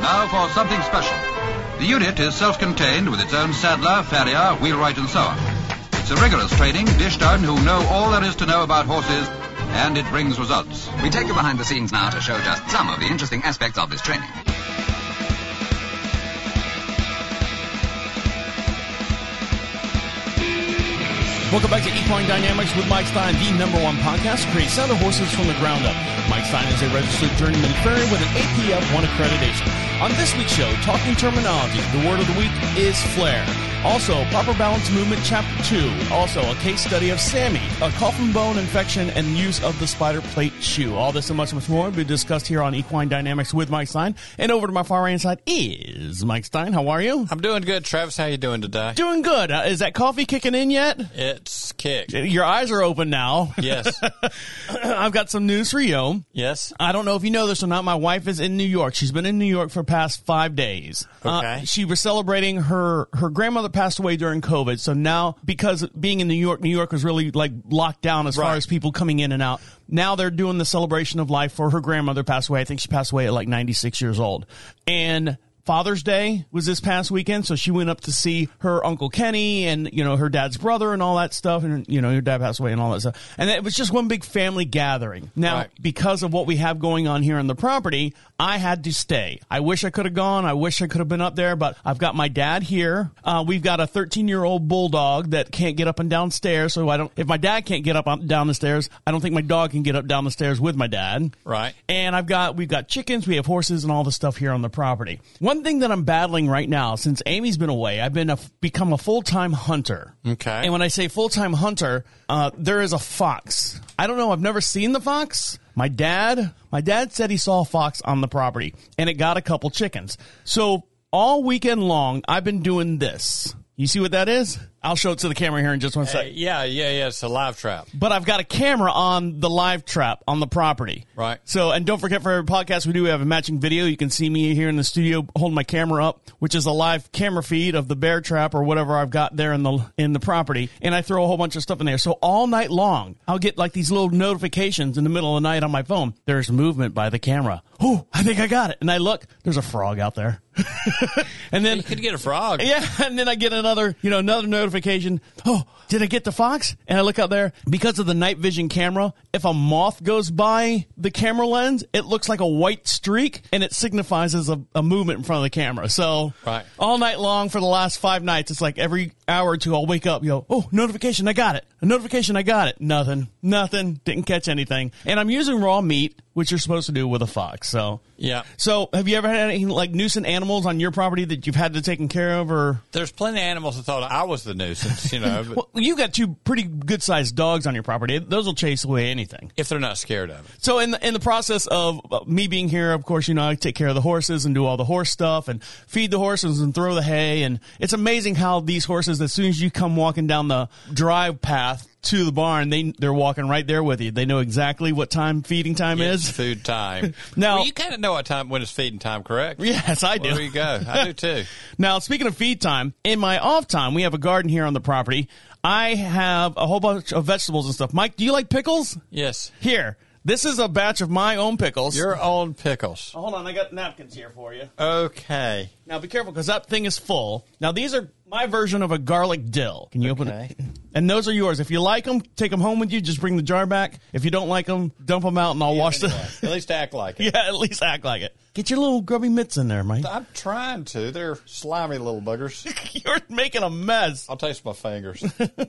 Now for something special. The unit is self-contained with its own saddler, farrier, wheelwright, and so on. It's a rigorous training dished out who know all there is to know about horses, and it brings results. We take you behind the scenes now to show just some of the interesting aspects of this training. Welcome back to Equine Dynamics with Mike Stein, the number one podcast to create sounder horses from the ground up. Mike Stein is a registered journeyman farrier with an APF 1 accreditation. On this week's show, talking terminology, the word of the week is flare. Also, proper balance movement, chapter 2. Also, a case study of Sammy, a coffin bone infection, and use of the spider plate shoe. All this and much, much more will be discussed here on Equine Dynamics with Mike Stein. And over to my far right side is Mike Stein. How are you? I'm doing good, Travis. How you doing today? Doing good. Uh, is that coffee kicking in yet? Kicked. Your eyes are open now. Yes. I've got some news for you. yes. I don't know if you know this or not. My wife is in New York. She's been in New York for the past five days. Uh, Okay. she was celebrating her her grandmother passed away during COVID. So now, because being in New York, New York was really like locked down as far as people coming in and out. Now they're doing the celebration of life for her grandmother passed away. I think she passed away at like 96 years old. And Father's Day was this past weekend, so she went up to see her uncle Kenny and you know her dad's brother and all that stuff, and you know her dad passed away and all that stuff, and it was just one big family gathering. Now, Right. because of what we have going on here on the property, I had to stay. I wish I could have gone. I wish I could have been up there, but I've got my dad here. Uh, we've got a 13 year old bulldog that can't get up and downstairs, so I don't. If my dad can't get up down the stairs, I don't think my dog can get up down the stairs with my dad. Right. And I've got we've got chickens, we have horses, and all the stuff here on the property. One thing that I'm battling right now, since Amy's been away, I've been a, become a full time hunter. Okay. And when I say full time hunter, uh, there is a fox. I don't know. I've never seen the fox. My dad, my dad said he saw a fox on the property, and it got a couple chickens. So all weekend long, I've been doing this. You see what that is? I'll show it to the camera here in just one Uh, second. yeah, yeah, yeah. It's a live trap. But I've got a camera on the live trap on the property. Right. So, and don't forget for every podcast we do, we have a matching video. You can see me here in the studio holding my camera up, which is a live camera feed of the bear trap or whatever I've got there in the in the property. And I throw a whole bunch of stuff in there. So all night long, I'll get like these little notifications in the middle of the night on my phone. There's movement by the camera. Oh, I think I got it. And I look, there's a frog out there. and then You could get a frog. yeah, and then I get another, you know, another notification. Oh, did I get the fox? And I look out there because of the night vision camera. If a moth goes by the camera lens, it looks like a white streak, and it signifies as a, a movement in front of the camera. So, Right. all night long for the last five nights, it's like every hour or two, I'll wake up, you go, oh, notification, I got it. A notification, I got it. Nothing, nothing, didn't catch anything. And I'm using raw meat, which you're supposed to do with a fox. So, Yeah. So, have you ever had any like nuisance animals on your property that you've had to take care of, or There's plenty of animals that thought I was the nuisance, you know, well, you got two pretty good sized dogs on your property. Those will chase away anything. if they're not scared of it. So in the in the process of me being here, of course, you know I take care of the horses and do all the horse stuff and feed the horses and throw the hay. And it's amazing how these horses, as soon as you come walking down the drive path to the barn, they they're walking right there with you. They know exactly what time feeding time It's is. food time. Now- well, you kind of know what time when it's feeding time, correct? Yes, I do. Well, there you go. I do too. Now, speaking of feed time, in my off time, we have a garden here on the property. I have a whole bunch of vegetables and stuff. Mike, do you like pickles? Yes. Here, this is a batch of my own pickles. Your own pickles. Hold on, I got napkins here for you. Okay. Now, be careful because that thing is full. Now, these are my version of a garlic dill. Can you open it? And those are yours. If you like them, take them home with you. Just bring the jar back. If you don't like them, dump them out, and I'll wash Anyway, the. at least act like it. yeah, at least act like it. Get your little grubby mitts in there, Mike. I'm trying to. They're slimy little buggers. You're making a mess. I'll taste my fingers.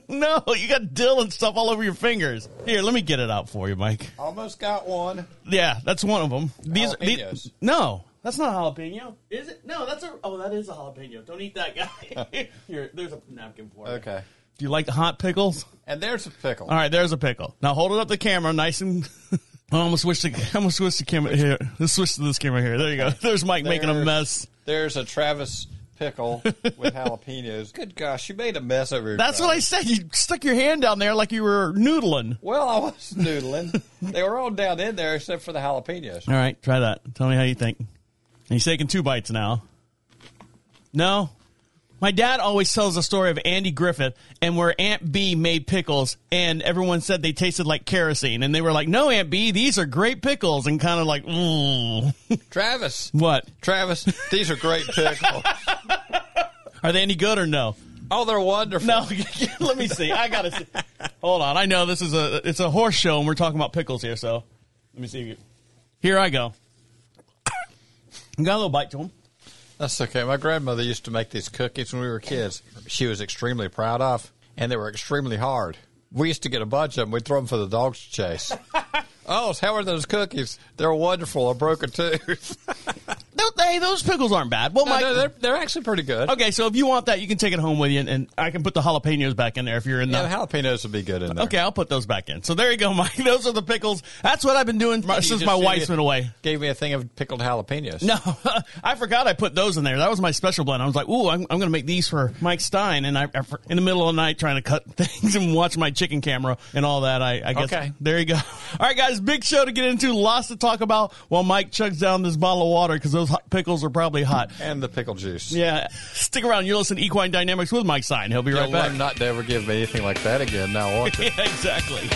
No, you got dill and stuff all over your fingers. Here, let me get it out for you, Mike. Almost got one. Yeah, that's one of them. These, these no, that's not a jalapeno. Is it? No, that's a. Oh, that is a jalapeno. Don't eat that guy. Here, there's a napkin for it. Okay. Do you like the hot pickles? And there's a pickle. All right, there's a pickle. Now hold it up the camera, nice and. I'm gonna switch the. I'm gonna switch the camera here. Let's switch to this camera here. There you go. There's Mike making a There's- mess. There's a Travis pickle with jalapenos. Good gosh, you made a mess over here. That's what I said. You stuck your hand down there like you were noodling. Well, I was noodling. they were all down in there except for the jalapenos. All right, try that. Tell me how you think. He's taking two bites now. No, My dad always tells the story of Andy Griffith and where Aunt Bee made pickles, and everyone said they tasted like kerosene, and they were like, "No, Aunt Bee, these are great pickles," and kind of like, mm. Travis. "What? Travis, these are great pickles. Are they any good or no?" oh, they're wonderful. No, let me see. I gotta see. Hold on. I know this is a it's a horse show, and we're talking about pickles here. So let me see. Here I go. Got a little bite to them. That's okay. My grandmother used to make these cookies when we were kids. She was extremely proud of, and they were extremely hard. We used to get a bunch of them. We'd throw them for the dogs to chase. oh, how are those cookies? They're wonderful. I broke a tooth. Don't? Those pickles aren't bad. Well, no, Mike. they're, they're, they're actually pretty good. Okay, so if you want that, you can take it home with you, and, and I can put the jalapenos back in there if you're in the. Yeah, the jalapenos would be good in there. Okay, I'll put those back in. So there you go, Mike. Those are the pickles. That's what I've been doing since my wife's been away. Gave me a thing of pickled jalapenos. No, I forgot I put those in there. That was my special blend. I was like, "Ooh, I'm, I'm going to make these for Mike Stein." And I, I, in the middle of the night, trying to cut things and watch my chicken camera and all that. I, I guess Okay. there you go. All right, guys, big show to get into. Lots to talk about while Mike chugs down this bottle of water because those hot pickles are probably hot. And the pickle juice. Yeah, stick around. You listen to Equine Dynamics with Mike Stein. He'll be You'll right back. not to ever give me anything like that again now, yeah, exactly.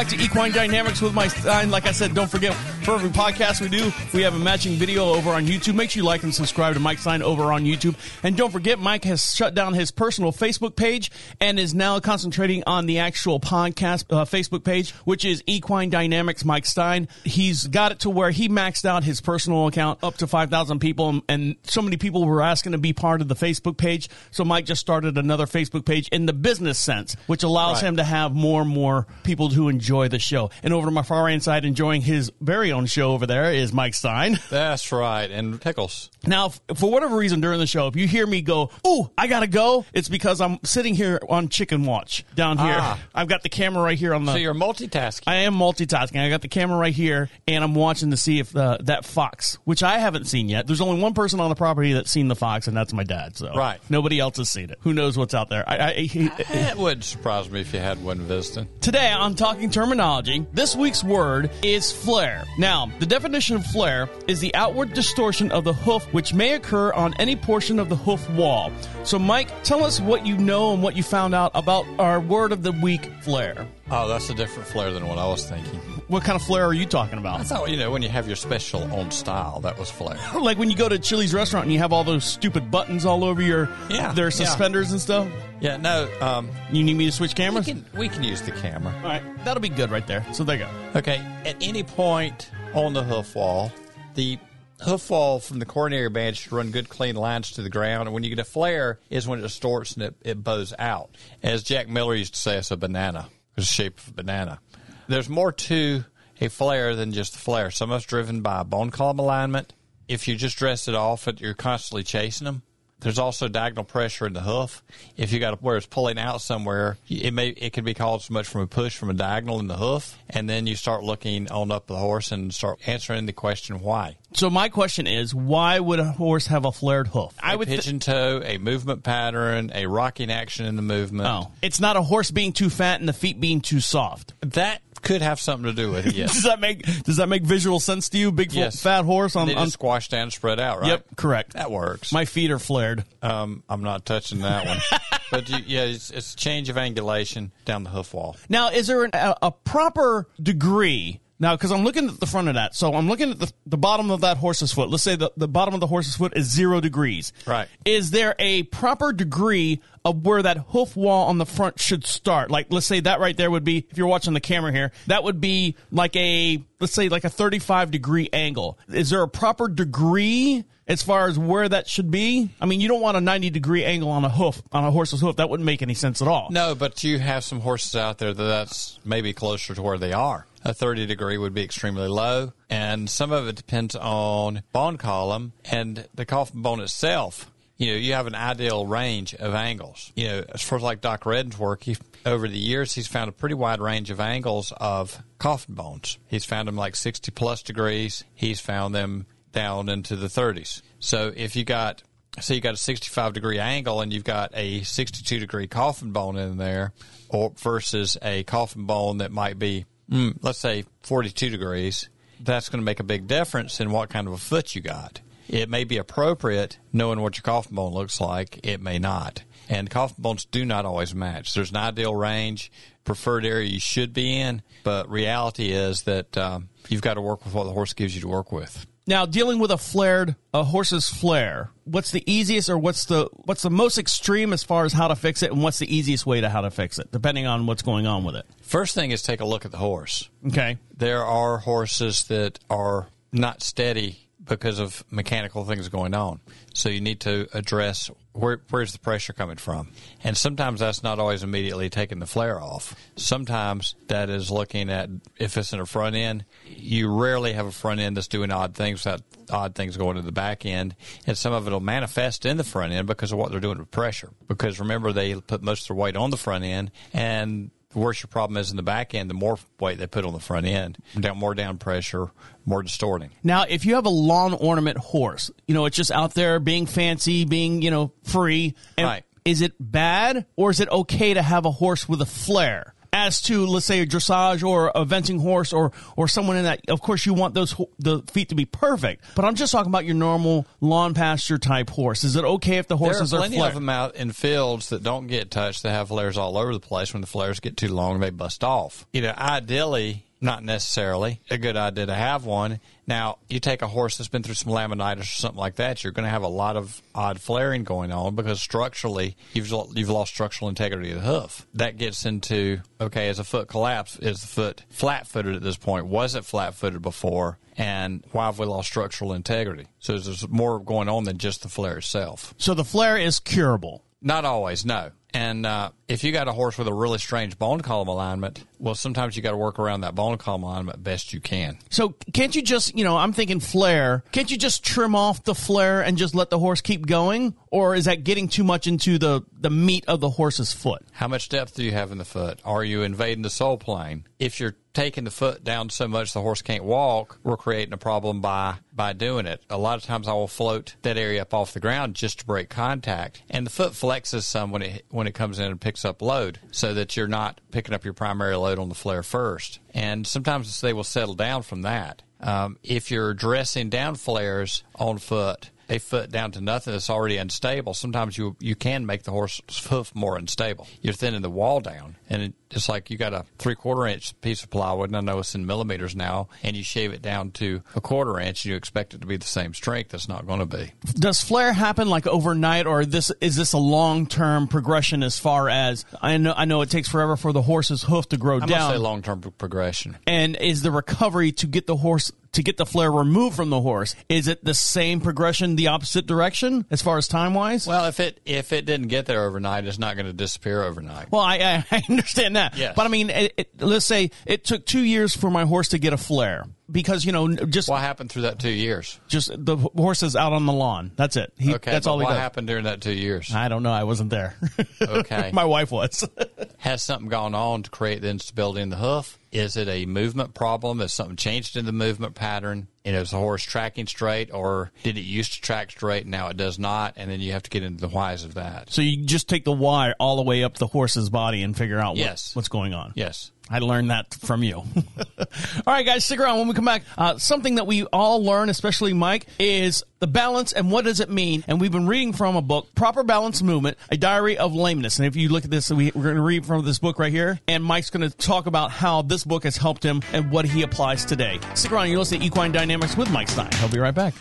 Back to Equine Dynamics with Mike Stein. Like I said, don't forget for every podcast we do, we have a matching video over on YouTube. Make sure you like and subscribe to Mike Stein over on YouTube. And don't forget, Mike has shut down his personal Facebook page and is now concentrating on the actual podcast uh, Facebook page, which is Equine Dynamics Mike Stein. He's got it to where he maxed out his personal account up to 5,000 people, and so many people were asking to be part of the Facebook page. So Mike just started another Facebook page in the business sense, which allows Right. him to have more and more people who enjoy the show. And over to my far right side, enjoying his very own show over there is Mike Stein. That's right. And pickles. Now, for whatever reason during the show, if you hear me go, "Oh, I gotta go," it's because I'm sitting here on Chicken Watch down here. Ah. I've got the camera right here on the. So you're multitasking. I am multitasking. I got the camera right here, and I'm watching to see if the, that fox, which I haven't seen yet. There's only one person on the property that's seen the fox, and that's my dad. So Right. nobody else has seen it. Who knows what's out there? I, I, he- it wouldn't surprise me if you had one visiting. Today on Talking Terminology, this week's word is flare. Now, the definition of flare is the outward distortion of the hoof which may occur on any portion of the hoof wall. So, Mike, tell us what you know and what you found out about our word of the week, flare. Oh, that's a different flair than what I was thinking. What kind of flare are you talking about? I thought, you know, when you have your special on style, that was flair. like when you go to Chili's restaurant and you have all those stupid buttons all over your Yeah, their yeah. suspenders and stuff. Yeah, no, um, You need me to switch we cameras? can, we can use the camera. all right, that'll be good right there. So there you go. Okay, at any point on the hoof wall, the hoof wall from the coronary band should run good clean lines to the ground. And when you get a flare is when it distorts and it, it bows out. As Jack Miller used to say, it's a banana. The shape of a banana. There's more to a flare than just the flare. Some of it's driven by bone column alignment. If you just dress it off, you're constantly chasing them. There's also diagonal pressure in the hoof. If you got where it's pulling out somewhere, it may it can be caused so much from a push from a diagonal in the hoof, and then you start looking on up the horse and start answering the question why. So my question is, why would a horse have a flared hoof? I a would. thi- pigeon toe, a movement pattern, a rocking action in the movement. oh, it's not a horse being too fat and the feet being too soft. that could have something to do with it. Yes. Does that make Does that make visual sense to you? Big yes. fat horse on. they on just squash down, and spread out, right? Yep, correct. That works. My feet are flared. um, I'm not touching that one, but you, yeah, it's, it's change of angulation down the hoof wall. Now, is there an, a, a proper degree? Now, because I'm looking at the front of that, so I'm looking at the, the bottom of that horse's foot. Let's say the, the bottom of the horse's foot is zero degrees. Right. Is there a proper degree of where that hoof wall on the front should start? Like, let's say that right there would be, if you're watching the camera here, that would be like a, let's say like a 35 degree angle. Is there a proper degree as far as where that should be? I mean, you don't want a 90 degree angle on a hoof, on a horse's hoof. That wouldn't make any sense at all. No, but you have some horses out there that that's maybe closer to where they are. A 30 degree would be extremely low, and some of it depends on bone column and the coffin bone itself. you know, you have an ideal range of angles. You know, as far as like Doc Redden's work, he, over the years, he's found a pretty wide range of angles of coffin bones. He's found them like 60 plus degrees. He's found them down into the 30s. So if you got, say you got a 65 degree angle and you've got a 62 degree coffin bone in there, or versus a coffin bone that might be, mm, let's say 42 degrees, that's going to make a big difference in what kind of a foot you got. It may be appropriate knowing what your coffin bone looks like. It may not. And coffin bones do not always match. There's an ideal range, preferred area you should be in, but reality is that um, you've got to work with what the horse gives you to work with. Now, dealing with a flared, a horse's flare, what's the easiest or what's the what's the most extreme as far as how to fix it, and what's the easiest way to how to fix it, depending on what's going on with it? First thing is take a look at the horse. Okay. There are horses that are not steady because of mechanical things going on. So you need to address where where's the pressure coming from. And sometimes that's not always immediately taking the flare off. Sometimes that is looking at if it's in a front end. You rarely have a front end that's doing odd things without odd things going to the back end. And some of it will manifest in the front end because of what they're doing with pressure. Because remember they put most of their weight on the front end and the worse your problem is in the back end, the more weight they put on the front end, down more down pressure, more distorting. Now, if you have a lawn ornament horse, you know, it's just out there being fancy, being, you know, free. And Right. Is it bad or is it okay to have a horse with a flare? As to, let's say, a dressage or a venting horse or, or someone in that, of course, you want those the feet to be perfect. But I'm just talking about your normal lawn pasture type horse. Is it okay if the horses there are are plenty flared? of them out in fields that don't get touched. They have flares all over the place. When the flares get too long, they bust off. You know, ideally, not necessarily a good idea to have one. Now, you take a horse that's been through some laminitis or something like that, you're going to have a lot of odd flaring going on because structurally, you've you've lost structural integrity of the hoof. That gets into okay, is a foot collapsed? Is the foot flat-footed at this point? Was it flat-footed before? And why have we lost structural integrity? So there's more going on than just the flare itself. so the flare is curable. Not always, no. And uh, if you got a horse with a really strange bone column alignment, well, sometimes you got to work around that bone column alignment best you can. So can't you just, you know, I'm thinking flare. Can't you just trim off the flare and just let the horse keep going? Or is that getting too much into the, the meat of the horse's foot? How much depth do you have in the foot? Are you invading the sole plane? If you're taking the foot down so much the horse can't walk, we're creating a problem by by doing it. A lot of times I will float that area up off the ground just to break contact, and the foot flexes some when it when it comes in and picks up load, so that you're not picking up your primary load on the flare first. And sometimes they will settle down from that. Um, if you're dressing down flares on foot, a foot down to nothing that's already unstable, sometimes you you can make the horse's hoof more unstable. You're thinning the wall down, and it's like you got a three quarter inch piece of plywood, and I know it's in millimeters now, and you shave it down to a quarter inch, and you expect it to be the same strength. That's not going to be. Does flare happen like overnight or this is this a long term progression as far as I know I know it takes forever for the horse's hoof to grow I'm going to say down. long term progression. and is the recovery to get the horse to get the flare removed from the horse, is it the same progression the opposite direction as far as time wise? Well, if it if it didn't get there overnight, it's not going to disappear overnight. Well, I, I, understand that. Yes. But I mean, it, it, let's say it took two years for my horse to get a flare because, you know, just what happened through that two years? just the horse is out on the lawn. That's it. He, Okay, that's all he what happened during that two years? I don't know. I wasn't there. Okay. my wife was. Has something gone on to create the instability in the hoof? Is it a movement problem? Has something changed in the movement pattern? And is the horse tracking straight, or did it used to track straight and now it does not? And then you have to get into the whys of that. so you just take the wire all the way up the horse's body and figure out what, Yes. what's going on. Yes. I learned that from you. all right, guys, stick around. When we come back, uh, something that we all learn, especially Mike, is the balance and what does it mean. And we've been reading from a book, Proper Balance Movement, A Diary of Lameness. And if you look at this, we, we're going to read from this book right here. And Mike's going to talk about how this book has helped him and what he applies today. Stick around. You're listening to Equine Dynamics with Mike Stein. He'll be right back.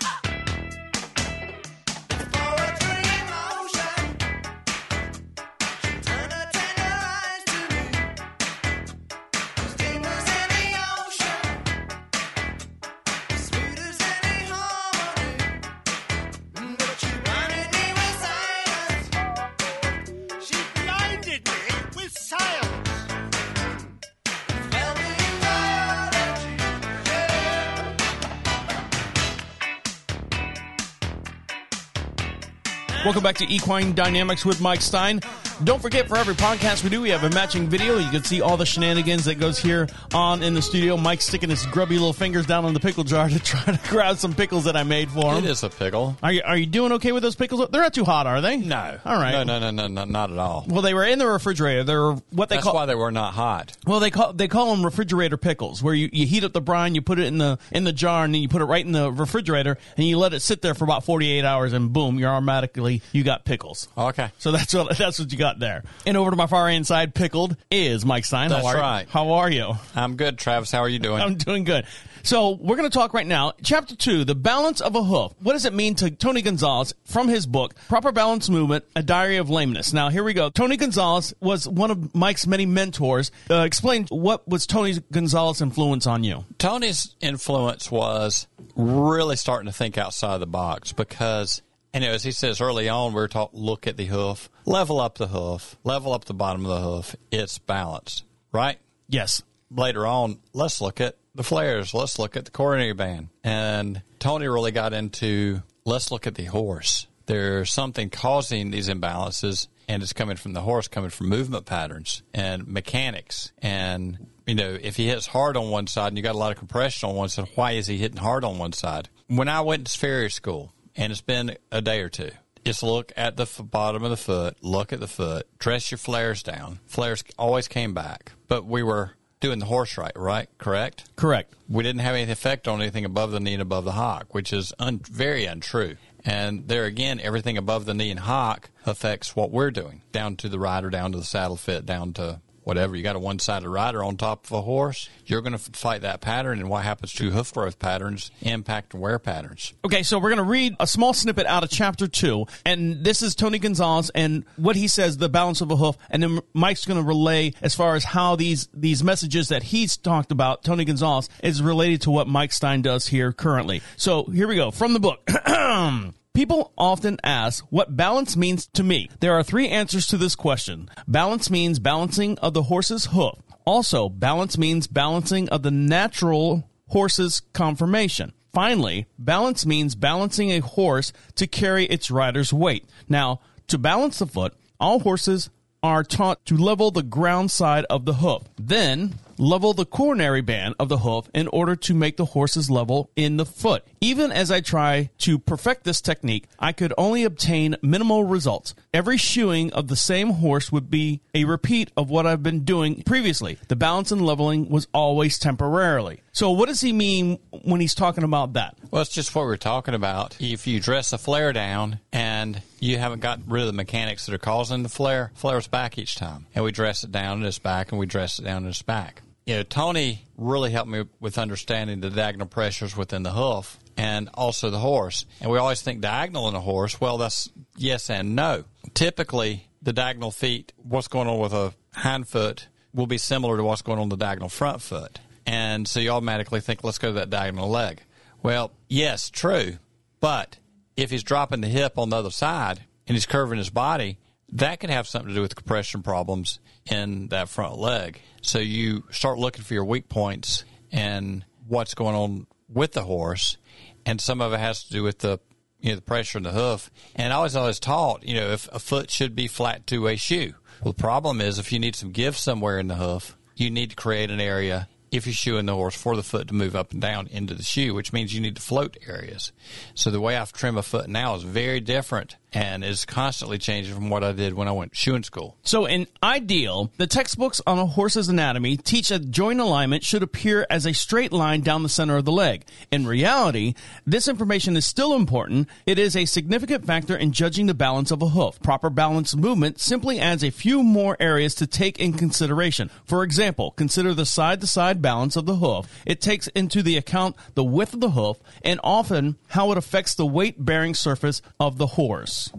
Welcome back to Equine Dynamics with Mike Stein. Don't forget, for every podcast we do, we have a matching video. You can see all the shenanigans that goes here on in the studio. Mike sticking his grubby little fingers down in the pickle jar to try to grab some pickles that I made for him. It is a pickle. Are you, are you doing okay with those pickles? They're not too hot, are they? No. All right. No, no, no, no, no, not at all. Well, they were in the refrigerator. They're what they That's call why they were not hot. Well, they call they call them refrigerator pickles, where you, you heat up the brine, you put it in the in the jar, and then you put it right in the refrigerator, and you let it sit there for about forty eight hours, and boom, you're automatically you got pickles. Okay. So that's what that's what you got there. And over to my far inside, pickled is Mike Stein. That's How are you? right. How are you? I'm good, Travis. How are you doing? I'm doing good. So we're going to talk right now. Chapter two, the balance of a hoof. What does it mean to Tony Gonzalez from his book, Proper Balance Movement: A Diary of Lameness? Now here we go. Tony Gonzalez was one of Mike's many mentors. Uh, explain what was Tony Gonzalez' influence on you? Tony's influence was really starting to think outside the box because, know, as he says early on, we are taught look at the hoof, level up the hoof, level up the bottom of the hoof. It's balanced, right? Yes. Later on, let's look at the flares. Let's look at the coronary band. And Tony really got into let's look at the horse. There's something causing these imbalances, and it's coming from the horse, coming from movement patterns and mechanics. And, you know, if he hits hard on one side and you got a lot of compression on one side, why is he hitting hard on one side? When I went to farrier school, and it's been a day or two, just look at the f- bottom of the foot, look at the foot, dress your flares down. Flares always came back, but we were doing the horse right, right? Correct? Correct. we didn't have any effect on anything above the knee and above the hock, which is un- very untrue. And there again, everything above the knee and hock affects what we're doing, down to the rider, down to the saddle fit, down to whatever. You got a one-sided rider on top of a horse, you're going to fight that pattern, and what happens to hoof growth patterns impact wear patterns. Okay, so we're going to read a small snippet out of chapter two, and this is Tony Gonzalez and what he says, the balance of a hoof, and then Mike's going to relay as far as how these these messages that he's talked about, Tony Gonzalez, is related to what Mike Stein does here currently. So here we go from the book. People often ask what balance means to me. There are three answers to this question. Balance means balancing of the horse's hoof. Also, balance means balancing of the natural horse's conformation. Finally, balance means balancing a horse to carry its rider's weight. Now, to balance the foot, all horses are taught to level the ground side of the hoof. Then, level the coronary band of the hoof in order to make the horse's level in the foot. Even as I try to perfect this technique, I could only obtain minimal results. Every shoeing of the same horse would be a repeat of what I've been doing previously. The balance and leveling was always temporarily. So, what does he mean when he's talking about that? Well, it's just what we are talking about. If you dress a flare down and you haven't got rid of the mechanics that are causing the flare, flares back each time. And we dress it down and it's back, and we dress it down and it's back. You know, Tony really helped me with understanding the diagonal pressures within the hoof and also the horse. And we always think diagonal in a horse. Well, that's yes and no. Typically, the diagonal feet, what's going on with a hind foot, will be similar to what's going on the diagonal front foot. And so you automatically think, let's go to that diagonal leg. Well, yes, true. But if he's dropping the hip on the other side and he's curving his body, that can have something to do with compression problems in that front leg. So you start looking for your weak points and what's going on with the horse. And some of it has to do with the you know the pressure in the hoof. And I was always taught, you know, if a foot should be flat to a shoe. Well, the problem is if you need some give somewhere in the hoof, you need to create an area if you're shoeing the horse for the foot to move up and down into the shoe, which means you need to float areas. So the way I trim a foot now is very different and is constantly changing from what I did when I went shoeing school. So, in ideal, the textbooks on a horse's anatomy teach that joint alignment should appear as a straight line down the center of the leg. In reality, this information is still important. It is a significant factor in judging the balance of a hoof. Proper balance movement simply adds a few more areas to take in consideration. For example, consider the side to side balance of the hoof. It takes into the account the width of the hoof and often how it affects the weight bearing surface of the horse.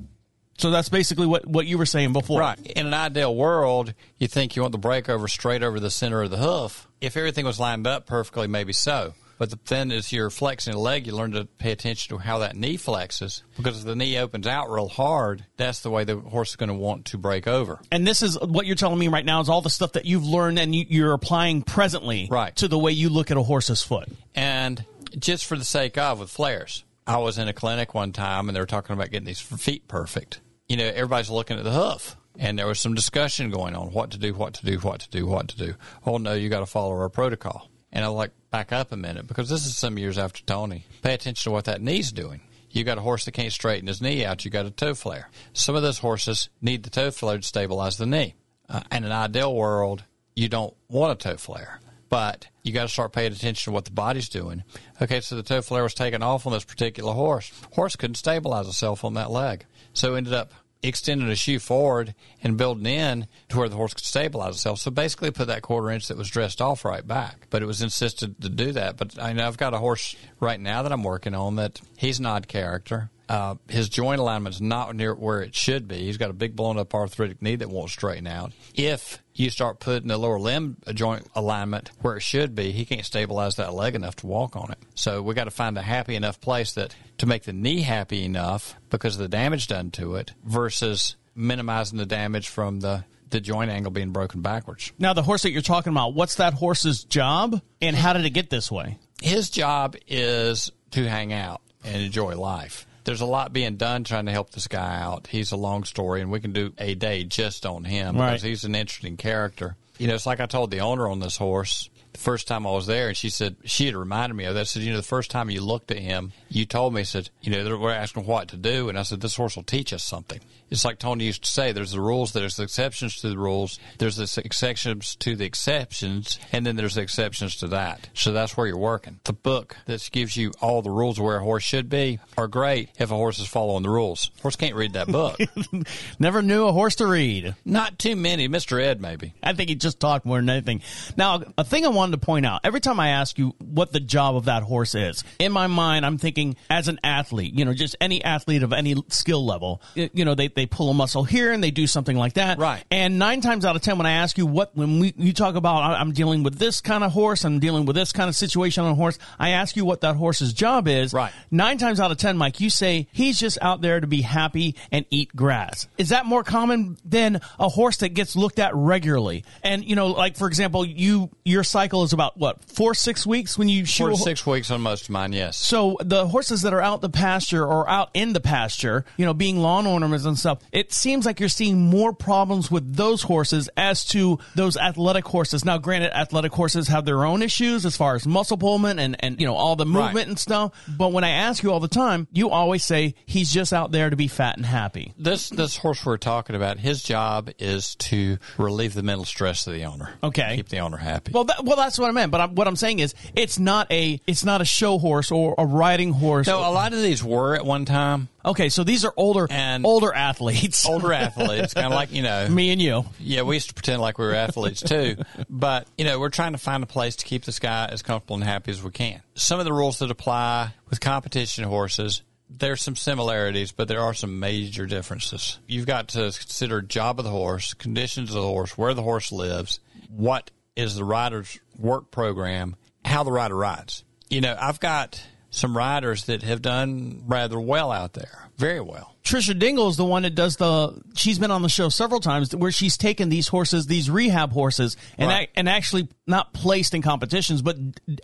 So that's basically what, what you were saying before. Right. In an ideal world, you think you want the brake over straight over the center of the hoof. If everything was lined up perfectly, maybe so. But the, then as you're flexing a leg, you learn to pay attention to how that knee flexes. Because if the knee opens out real hard, that's the way the horse is going to want to break over. And this is what you're telling me right now is all the stuff that you've learned and you, you're applying presently Right. to the way you look at a horse's foot. And just for the sake of with flares, I was in a clinic one time and they were talking about getting these feet perfect. You know, everybody's looking at the hoof. And there was some discussion going on what to do, what to do, what to do, what to do. Oh, no, you got to follow our protocol. And I like, back up a minute because this is some years after Tony. Pay attention to what that knee's doing. You got a horse that can't straighten his knee out. You got a toe flare. Some of those horses need the toe flare to stabilize the knee. Uh, in an ideal world, you don't want a toe flare, but you got to start paying attention to what the body's doing. Okay, so the toe flare was taken off on this particular horse. Horse couldn't stabilize itself on that leg, so ended up extending a shoe forward and building in to where the horse could stabilize itself. So basically, put that quarter inch that was dressed off right back. But it was insisted to do that. But I know I've got a horse right now that I'm working on that he's an odd character. Uh, his joint alignment's not near where it should be. He's got a big blown up arthritic knee that won't straighten out. If you start putting the lower limb joint alignment where it should be, he can't stabilize that leg enough to walk on it. So we got to find a happy enough place that to make the knee happy enough because of the damage done to it versus minimizing the damage from the the joint angle being broken backwards. Now, the horse that you're talking about, what's that horse's job, and how did it get this way? His job is to hang out and enjoy life. There's a lot being done trying to help this guy out. He's a long story, and we can do a day just on him Right. because he's an interesting character. You know, it's like I told the owner on this horse first time I was there, and she said she had reminded me of that. Said, you know, the first time you looked at him, you told me, said, you know, they we're asking what to do, and I said, this horse will teach us something. It's like Tony used to say, there's the rules, there's the exceptions to the rules, there's the exceptions to the exceptions, and then there's the exceptions to that. So that's where you're working. The book that gives you all the rules of where a horse should be are great if a horse is following the rules. Horse can't read that book. Never knew a horse to read. Not too many. Mr. Ed, maybe. I think he just talked more than anything. Now, a thing I to point out every time I ask you what the job of that horse is, in my mind, I'm thinking as an athlete, you know, just any athlete of any skill level, you know, they, they pull a muscle here and they do something like that. Right. And nine times out of ten, when I ask you what, when we, you talk about, I'm dealing with this kind of horse, I'm dealing with this kind of situation on a horse, I ask you what that horse's job is. Right. Nine times out of ten, Mike, you say he's just out there to be happy and eat grass. Is that more common than a horse that gets looked at regularly? And you know, like for example, you your cycle is about what four six weeks when you shoot Four to six weeks on most of mine, yes. so the horses that are out the pasture or out in the pasture, you know, being lawn ornaments and stuff, it seems like you're seeing more problems with those horses as to those athletic horses. Now, granted, athletic horses have their own issues as far as muscle pullment and, and you know, all the movement Right. and stuff. But when I ask you all the time, you always say he's just out there to be fat and happy. This this horse we're talking about, his job is to relieve the mental stress of the owner. Okay. keep the owner happy. Well, that, well, that's what I meant. But I'm, what I'm saying is, it's not a it's not a show horse or a riding horse. so a lot of these were at one time okay, so these are older And- older athletes. older athletes, kind of like you know. Me and you. Yeah, we used to pretend like we were athletes too, but you know, we're trying to find a place to keep this guy as comfortable and happy as we can. Some of the rules that apply with competition horses, there's some similarities, but there are some major differences. You've got to consider job of the horse, conditions of the horse, where the horse lives, what is the rider's work program, how the rider rides. You know, I've got some riders that have done rather well out there, very well. Trisha Dingle is the one that does the. She's been on the show several times where she's taken these horses, these rehab horses, and Right. ac- and actually not placed in competitions, but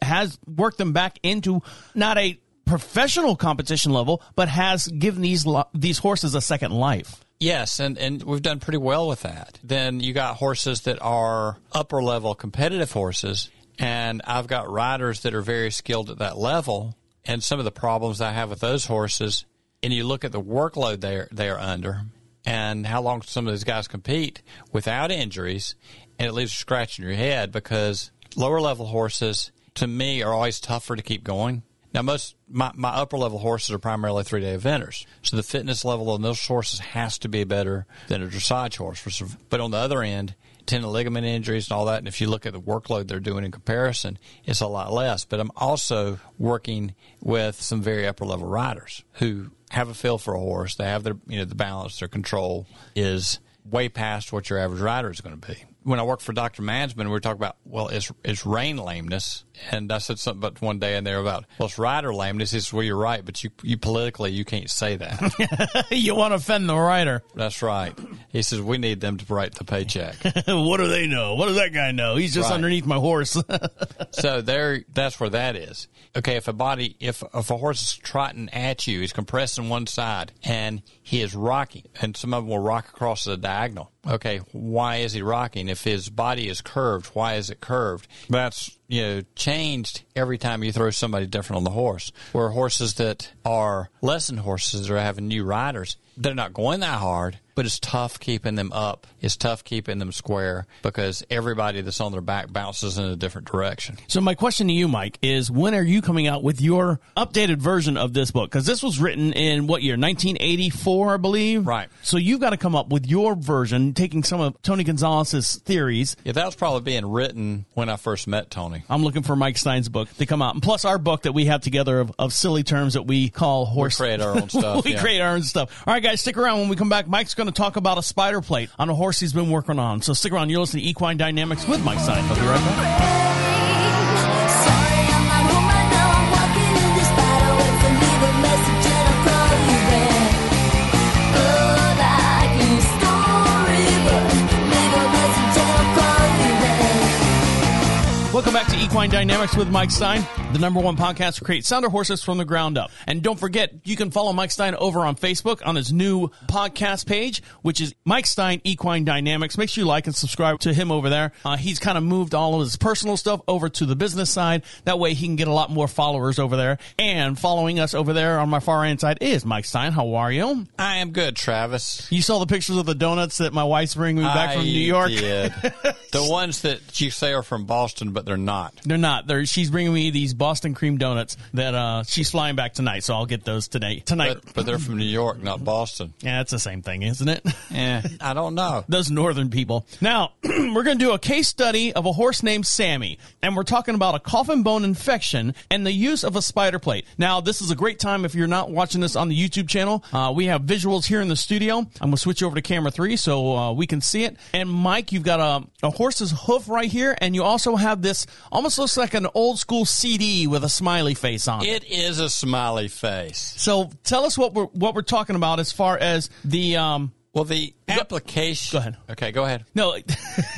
has worked them back into not a professional competition level, but has given these these horses a second life. Yes, and, and we've done pretty well with that. Then you got horses that are upper level competitive horses, and I've got riders that are very skilled at that level. And some of the problems I have with those horses, and you look at the workload they're they're under, and how long some of these guys compete without injuries, and it leaves you scratching your head because lower level horses to me are always tougher to keep going. Now, most my, my upper level horses are primarily three day eventers, so the fitness level on those horses has to be better than a dressage horse. But on the other end, tendon ligament injuries and all that, and if you look at the workload they're doing in comparison, it's a lot less. But I'm also working with some very upper level riders who have a feel for a horse. They have their you know the balance, their control is way past what your average rider is going to be. When I worked for Dr. Mansmann, we were talking about, well, it's, it's rein lameness. And I said something about one day in there about, well, it's rider lameness. Says, well, you're right, but you, you politically, you can't say that. you want to offend the rider. That's right. He says we need them to write the paycheck. what do they know? What does that guy know? He's just Right. underneath my horse. so there, that's where that is. Okay, if a body, if if a horse is trotting at you, he's compressing one side and he is rocking, and some of them will rock across the diagonal. Okay, why is he rocking? If his body is curved, why is it curved? That's you know changed every time you throw somebody different on the horse. Where horses that are lesson horses are having new riders, they're not going that hard, but it's tough keeping them up. It's tough keeping them square because everybody that's on their back bounces in a different direction. So my question to you, Mike, is when are you coming out with your updated version of this book? Because this was written in what year? 1984, I believe. Right. So you've got to come up with your version, taking some of Tony Gonzalez's theories. Yeah, that was probably being written when I first met Tony. I'm looking for Mike Stein's book to come out, and plus our book that we have together of, of silly terms that we call horse. create our own stuff, we yeah. create our own stuff. All right, guys, stick around. When we come back, Mike's going to talk about a spider plate on a horse he's been working on. So stick around. You're listening to Equine Dynamics with Mike Stein. I'll be right back. Equine Dynamics with Mike Stein, the number one podcast to create sounder horses from the ground up. And don't forget, you can follow Mike Stein over on Facebook on his new podcast page, which is Mike Stein Equine Dynamics. Make sure you like and subscribe to him over there. Uh, he's kind of moved all of his personal stuff over to the business side. That way he can get a lot more followers over there. And following us over there on my far right side is Mike Stein. How are you? I am good, Travis. You saw the pictures of the donuts that my wife's bringing me back I from New York. Did. the ones that you say are from Boston, but they're not. They're not. They're, she's bringing me these Boston cream donuts that uh, she's flying back tonight, so I'll get those today. Tonight. But, but they're from New York, not Boston. yeah, it's the same thing, isn't it? Eh, I don't know. Those northern people. Now, we're going to do a case study of a horse named Sammy, and we're talking about a coffin bone infection and the use of a spider plate. Now, this is a great time if you're not watching this on the YouTube channel. Uh, we have visuals here in the studio. I'm going to switch over to camera three so uh, we can see it. And Mike, you've got a, a horse's hoof right here, and you also have this almost looks like an old school CD with a smiley face on it. It is a smiley face. So tell us what we're what we're talking about as far as the um Well, the application. Go ahead. Okay, go ahead. no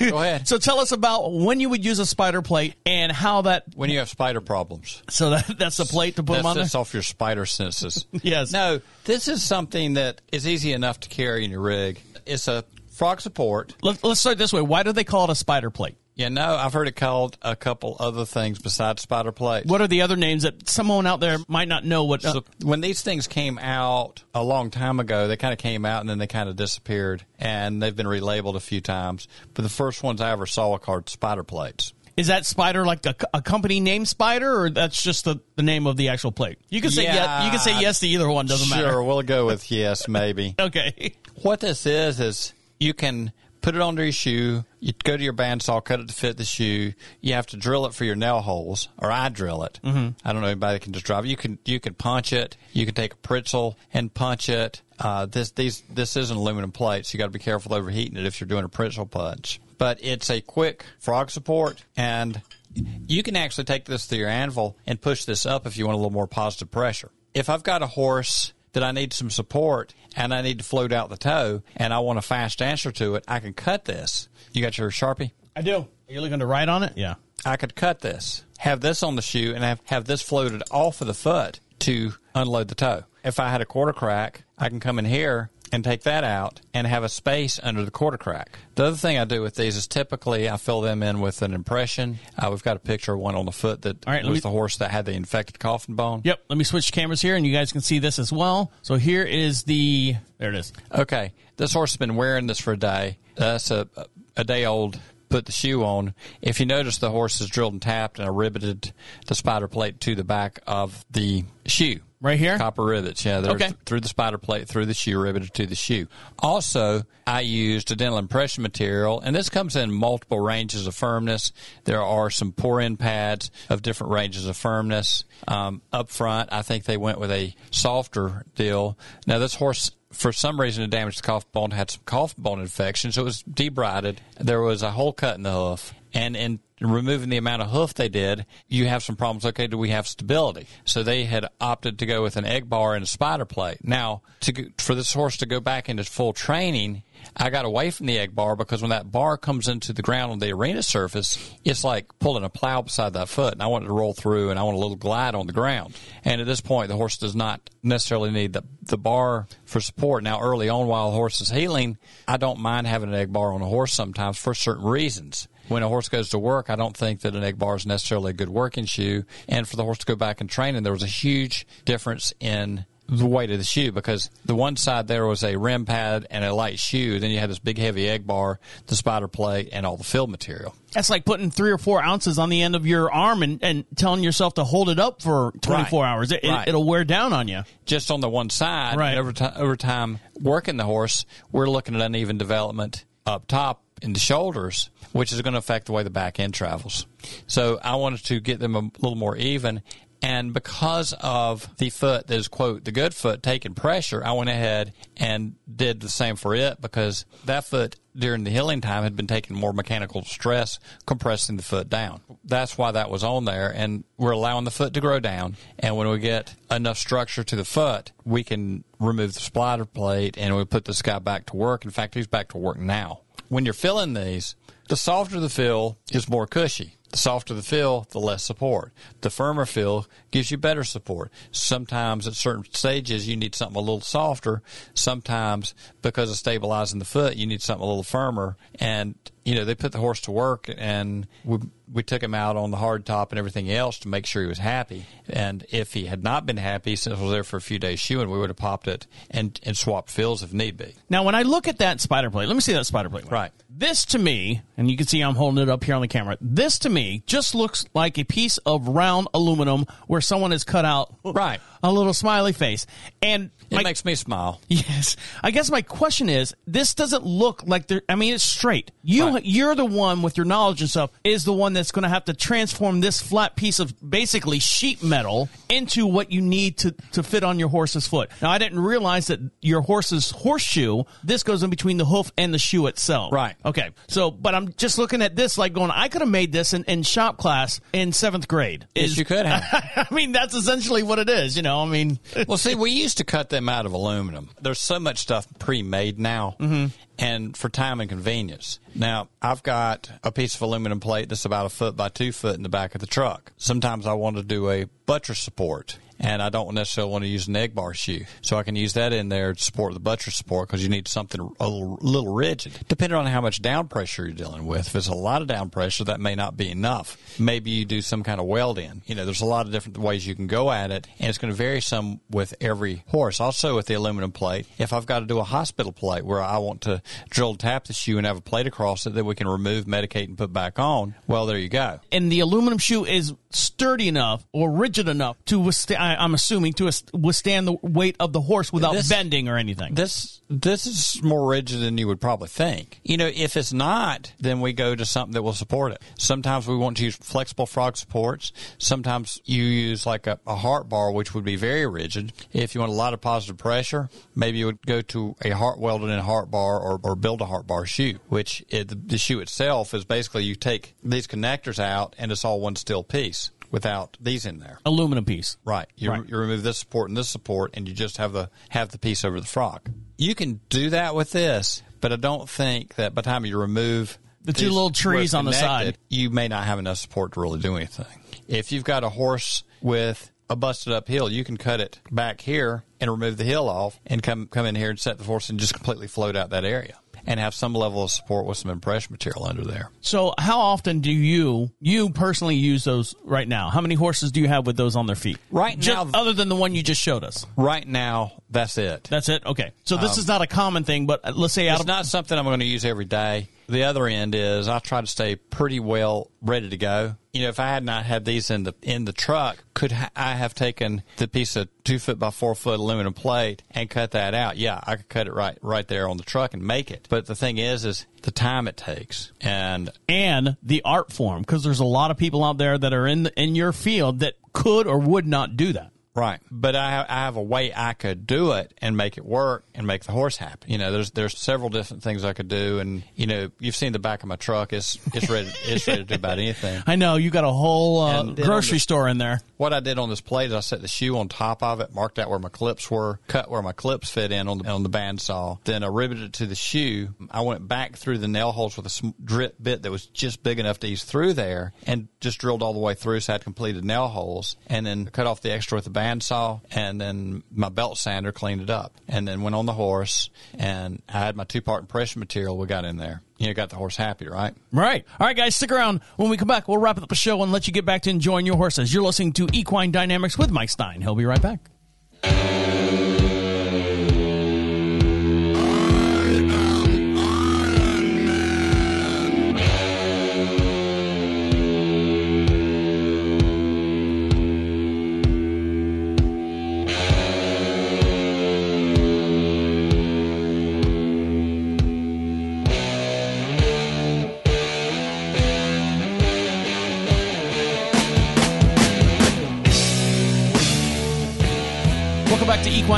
Go ahead. So tell us about when you would use a spider plate and how that When you have spider problems, so that that's the plate to put that them on there. sets off your spider senses. Yes. No, this is something that is easy enough to carry in your rig. It's a frog support. Let, let's start this way. Why do they call it a spider plate? Yeah, no, I've heard it called a couple other things besides spider plate. What are the other names that someone out there might not know what? uh, So when these things came out a long time ago, they kind of came out and then they kind of disappeared, and they've been relabeled a few times. But the first ones I ever saw were called spider plates. is that spider like a, a company name spider, or that's just the, the name of the actual plate? You can say Yeah. yes. You can say yes to either one. Doesn't sure, matter. Sure, we'll go with yes, maybe. Okay. what this is is you can put it under your shoe. You go to your bandsaw, cut it to fit the shoe. You have to drill it for your nail holes, or I drill it. Mm-hmm. I don't know anybody can just drive. You can you can punch it. You can take a pritchel and punch it. Uh, this these this is an aluminum plate, so you got to be careful overheating it if you're doing a pritchel punch. But it's a quick frog support, and you can actually take this to your anvil and push this up if you want a little more positive pressure. If I've got a horse that I need some support and I need to float out the toe and I want a fast answer to it, I can cut this. You got your Sharpie? I do. Are you looking to write on it? Yeah. I could cut this, have this on the shoe, and have, have this floated off of the foot to unload the toe. If I had a quarter crack, I can come in here and take that out and have a space under the quarter crack. The other thing I do with these is typically I fill them in with an impression. Uh, we've got a picture of one on the foot that All right, was me- the horse that had the infected coffin bone. Yep. Let me switch cameras here, and you guys can see this as well. So here is the. There it is. Okay, this horse has been wearing this for a day. That's a a day old. Put the shoe on. If you notice, the horse is drilled and tapped, and I riveted the spider plate to the back of the shoe. Right here? copper rivets. Yeah, they're Okay. th- through the spider plate, through the shoe, riveted to the shoe. Also, I used a dental impression material, and this comes in multiple ranges of firmness. There are some pour-in pads of different ranges of firmness. Um, up front, I think they went with a softer deal. Now, this horse for some reason it damaged the coffin bone, had some coffin bone infection, so it was debrided. There was a hole cut in the hoof, and in removing the amount of hoof they did, you have some problems. Okay, do we have stability? So they had opted to go with an egg bar and a spider plate. Now, to for this horse to go back into full training, I got away from the egg bar because when that bar comes into the ground on the arena surface, it's like pulling a plow beside that foot. And I want it to roll through and I want a little glide on the ground. And at this point, the horse does not necessarily need the, the bar for support. Now, early on while the horse is healing, I don't mind having an egg bar on a horse sometimes for certain reasons. When a horse goes to work, I don't think that an egg bar is necessarily a good working shoe. And for the horse to go back and train, and there was a huge difference in the weight of the shoe because the one side there was a rim pad and a light shoe. Then you had this big heavy egg bar, the spider plate, and all the fill material. That's like putting three or four ounces on the end of your arm and, and telling yourself to hold it up for 24 Right. hours. It, Right. will wear down on you. Just on the one side, Right. over, ti over time working the horse, we're looking at uneven development up top in the shoulders, which is going to affect the way the back end travels. So I wanted to get them a little more even. And because of the foot that is, quote, the good foot taking pressure, I went ahead and did the same for it because that foot during the healing time had been taking more mechanical stress, compressing the foot down. That's why that was on there. And we're allowing the foot to grow down. And when we get enough structure to the foot, we can remove the spider plate and we put this guy back to work. In fact, he's back to work now. When you're filling these, the softer the fill is more cushy. The softer the fill, the less support. The firmer fill gives you better support. Sometimes at certain stages you need something a little softer. Sometimes because of stabilizing the foot, you need something a little firmer. And you know, they put the horse to work and we we took him out on the hard top and everything else to make sure he was happy. And if he had not been happy since I was there for a few days shoeing, we would have popped it and, and swapped fills if need be. Now, when I look at that spider plate, let me see that spider plate. Right. This to me, and you can see I'm holding it up here on the camera. This to me just looks like a piece of round aluminum where someone has cut out Right. a little smiley face. And It my- makes me smile. Yes. I guess my question is, this doesn't look like there. I mean, it's straight. You, Right. you're the one with your knowledge and stuff is the one that's going to have to transform this flat piece of basically sheet metal into what you need to to fit on your horse's foot. Now, I didn't realize that your horse's horseshoe, this goes in between the hoof and the shoe itself. Right. Okay. So, but I'm just looking at this like going, I could have made this in, in shop class in seventh grade. Yes, you could have. I mean, that's essentially what it is. You know, I mean, well, see, we used to cut them out of aluminum. There's so much stuff pre-made now, mm-hmm. and for time and convenience. Now, I've got a piece of aluminum plate that's about a foot by two foot in the back of the truck. Sometimes I want to do a buttress support. And I don't necessarily want to use an egg bar shoe, so I can use that in there to support the buttress support because you need something a little, rigid. Depending on how much down pressure you're dealing with, if it's a lot of down pressure, that may not be enough. Maybe you do some kind of weld in. You know, there's a lot of different ways you can go at it, and it's going to vary some with every horse. Also, with the aluminum plate, if I've got to do a hospital plate where I want to drill tap the shoe and have a plate across it that we can remove, medicate, and put back on, well, there you go. and the aluminum shoe is sturdy enough or rigid enough to withstand. I, I'm assuming to withstand the weight of the horse without This- bending or anything. This this is more rigid than you would probably think. You know, if it's not, then we go to something that will support it. Sometimes we want to use flexible frog supports. Sometimes you use like a, a heart bar, which would be very rigid. If you want a lot of positive pressure, maybe you would go to a heart welded in heart bar or, or build a heart bar shoe, which it, the, the shoe itself is basically you take these connectors out and it's all one steel piece without these in there. aluminum piece. Right. You, Right. you remove this support and this support, and you just have the have the piece over the frog. You can do that with this, but I don't think that by the time you remove The two little trees on the side. you may not have enough support to really do anything. If you've got a horse with a busted up heel, you can cut it back here and remove the heel off, and come come in here and set the horse and just completely float out that area. And have some level of support with some impression material under there. So, how often do you you personally use those right now? How many horses do you have with those on their feet? Right Just- now- other than the one you just showed us. Right now, that's it. That's it. Okay. So this is not a common thing, but uh, let's say out It's of not something I'm going to use every day. The other end is I try to stay pretty well ready to go. You know, if I had not had these in the in the truck, could I have taken the piece of two foot by four foot aluminum plate and cut that out? Yeah, I could cut it right right there on the truck and make it. But the thing is, is the time it takes, and and the art form because there's a lot of people out there that are in the, in your field that could or would not do that. Right. But I have, I have a way I could do it and make it work and make the horse happy. You know, there's there's several different things I could do, and you know, you've seen the back of my truck. It's it's ready it's ready to do about anything. I know you got a whole uh, And then on grocery the- store in there. What I did on this plate is I set the shoe on top of it, marked out where my clips were, cut where my clips fit in on the on the bandsaw. Then I riveted it to the shoe. I went back through the nail holes with a sm- drill bit that was just big enough to ease through there, and just drilled all the way through, so I had completed nail holes. And then cut off the extra with the bandsaw, and then my belt sander cleaned it up, and then went on the horse, and I had my two part impression material we got in there. You know, got the horse happy, right? Right. All right, guys, stick around. When we come back, we'll wrap up the show and let you get back to enjoying your horses. You're listening to Equine Dynamics with Mike Stein. He'll be right back.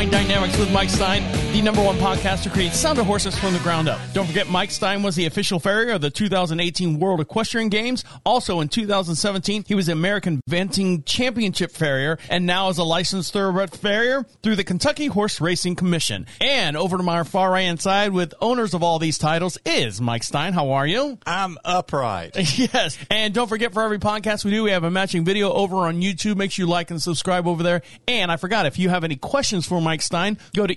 Back Dynamics with Mike Stein, the number one podcast to create sound of horses from the ground up. Don't forget, Mike Stein was the official farrier of the 2018 World Equestrian Games. Also in 2017, he was the American Eventing Championship farrier and now is a licensed thoroughbred farrier through the Kentucky Horse Racing Commission. And over to my far right hand side with owners of all these titles is Mike Stein. How are you? I'm upright. Yes. And don't forget for every podcast we do, we have a matching video over on YouTube. Make sure you like and subscribe over there. And I forgot, if you have any questions for Mike Stein, go to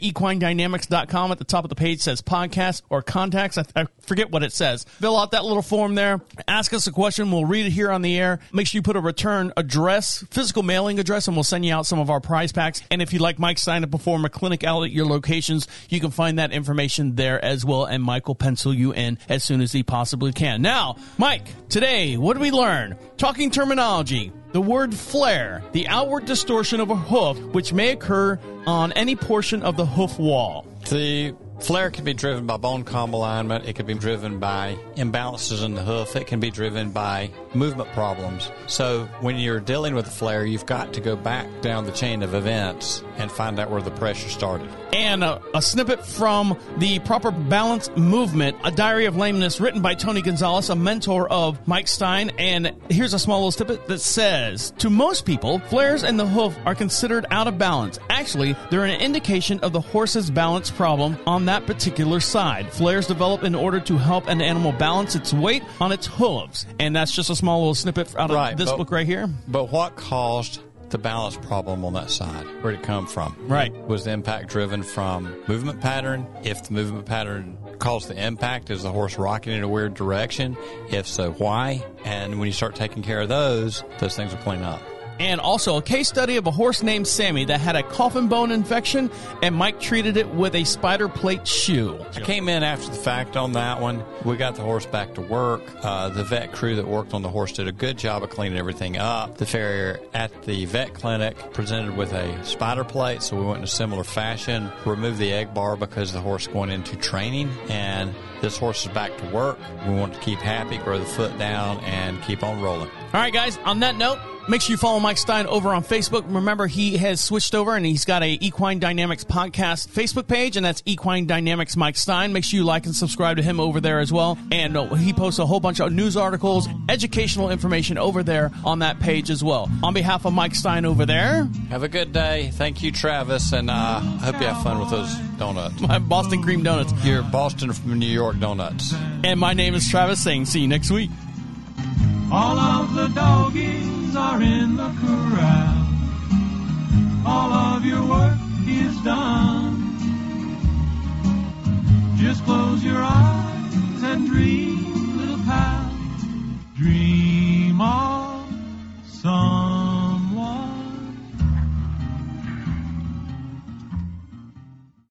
equinedynamics.com. At the top of the page says podcast or contacts. I, I forget what it says. Fill out that little form there. Ask us a question. We'll read it here on the air. Make sure you put a return address, physical mailing address, and we'll send you out some of our prize packs. And if you'd like Mike Stein to perform a clinic out at your locations, you can find that information there as well. And Mike will pencil you in as soon as he possibly can. Now, Mike, today, what did we learn? Talking terminology. The word flare, the outward distortion of a hoof, which may occur on any portion of the hoof wall. The flare can be driven by bone column alignment. It can be driven by imbalances in the hoof. It can be driven by movement problems. So when you're dealing with a flare, you've got to go back down the chain of events and find out where the pressure started. And a, a snippet from the Proper Balance Movement, a diary of lameness written by Tony Gonzalez, a mentor of Mike Stein. And here's a small little snippet that says To most people, flares in the hoof are considered out of balance. Actually, they're an indication of the horse's balance problem on that particular side. Flares develop in order to help an animal balance its weight on its hooves. And that's just a small little snippet out of Right, this but- book right here. But what caused the balance problem on that side? Where did it come from? Right. Was the impact driven from movement pattern? If the movement pattern caused the impact, is the horse rocking in a weird direction? If so, why? And when you start taking care of those, those things will clean up. And also a case study of a horse named Sammy that had a coffin bone infection, and Mike treated it with a spider plate shoe. I came in after the fact on that one. We got the horse back to work. Uh, the vet crew that worked on the horse did a good job of cleaning everything up. The farrier at the vet clinic presented with a spider plate, so we went in a similar fashion. Removed the egg bar because the horse going into training, and this horse is back to work. We want to keep happy, grow the foot down, and keep on rolling. All right, guys, on that note, make sure you follow Mike Stein over on Facebook. Remember, he has switched over and he's got a Equine Dynamics podcast Facebook page, and that's Equine Dynamics Mike Stein. Make sure you like and subscribe to him over there as well. And uh, he posts a whole bunch of news articles, educational information over there on that page as well. On behalf of Mike Stein over there, Have a good day. Thank you, Travis, and uh, I hope you have fun with those donuts. my Boston Cream Donuts. Your Boston from New York donuts. And my name is Travis Singh. See you next week. All of the doggies are in the corral. All of your work is done. Just close your eyes and dream, little pal. Dream of son.